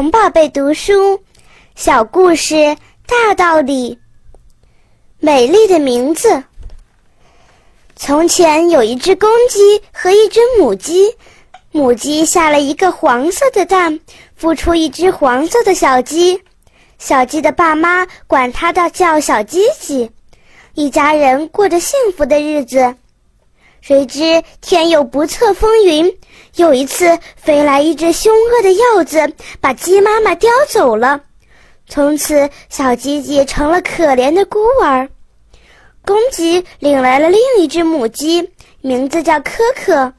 童宝贝读书，小故事大道理。美丽的名字。从前有一只公鸡和一只母鸡，母鸡下了一个黄色的蛋，孵出一只黄色的小鸡。小鸡的爸妈管它的叫小鸡鸡，一家人过着幸福的日子。谁知天有不测风云，有一次飞来一只凶恶的鹞子，把鸡妈妈叼走了。从此，小鸡鸡成了可怜的孤儿。公鸡领来了另一只母鸡，名字叫科科。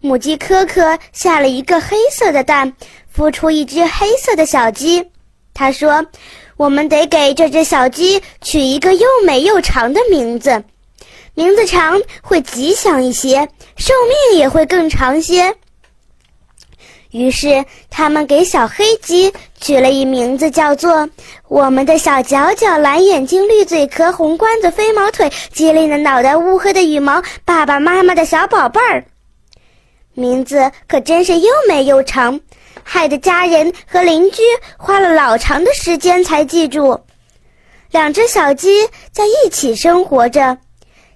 母鸡科科下了一个黑色的蛋，孵出一只黑色的小鸡。他说：“我们得给这只小鸡取一个又美又长的名字。”名字长会吉祥一些，寿命也会更长些。于是他们给小黑鸡取了一名字，叫做“我们的小脚脚，蓝眼睛，绿嘴壳，红冠子，飞毛腿，机灵的脑袋，乌黑的羽毛，爸爸妈妈的小宝贝儿”。名字可真是又美又长，害得家人和邻居花了老长的时间才记住。两只小鸡在一起生活着。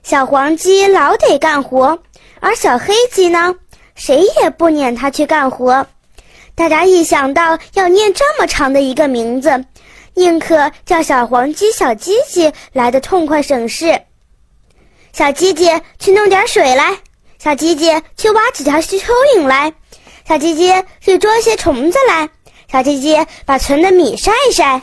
小黄鸡老得干活，而小黑鸡呢，谁也不撵它去干活。大家一想到要念这么长的一个名字，宁可叫小黄鸡小鸡鸡来的痛快省事。小鸡鸡去弄点水来，小鸡鸡去挖几条蚯蚓来，小鸡鸡去捉些虫子来，小鸡鸡把存的米晒一晒。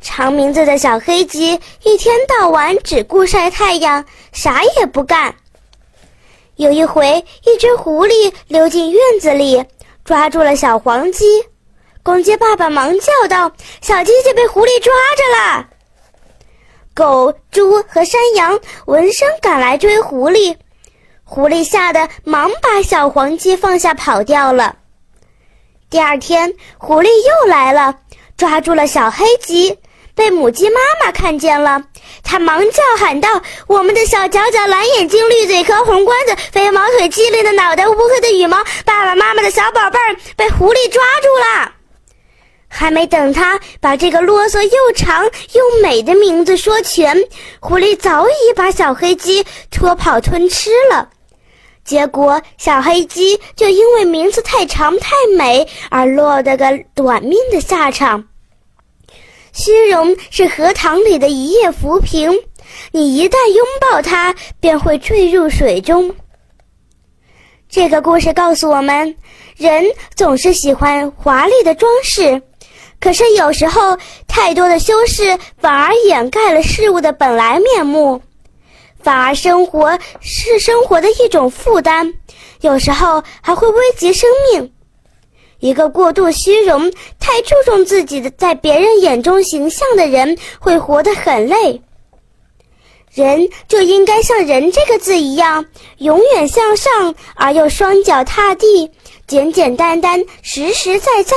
长名字的小黑鸡一天到晚只顾晒太阳，啥也不干。有一回，一只狐狸溜进院子里，抓住了小黄鸡。公鸡爸爸忙叫道：“小鸡鸡被狐狸抓着了！”狗、猪和山羊闻声赶来追狐狸，狐狸吓得忙把小黄鸡放下跑掉了。第二天，狐狸又来了，抓住了小黑鸡。被母鸡妈妈看见了，它忙叫喊道：“我们的小脚脚，蓝眼睛，绿嘴壳，红冠子，飞毛腿，机灵的脑袋，乌黑的羽毛，爸爸妈妈的小宝贝儿被狐狸抓住了。”还没等他把这个啰嗦又长又美的名字说全，狐狸早已把小黑鸡拖跑吞吃了。结果，小黑鸡就因为名字太长太美而落得个短命的下场。虚荣是荷塘里的一叶浮萍，你一旦拥抱它，便会坠入水中。这个故事告诉我们，人总是喜欢华丽的装饰，可是有时候太多的修饰反而掩盖了事物的本来面目，反而生活是生活的一种负担，有时候还会危及生命。一个过度虚荣、太注重自己的在别人眼中形象的人，会活得很累。人就应该像“人”这个字一样，永远向上而又双脚踏地，简简单单，实实在在。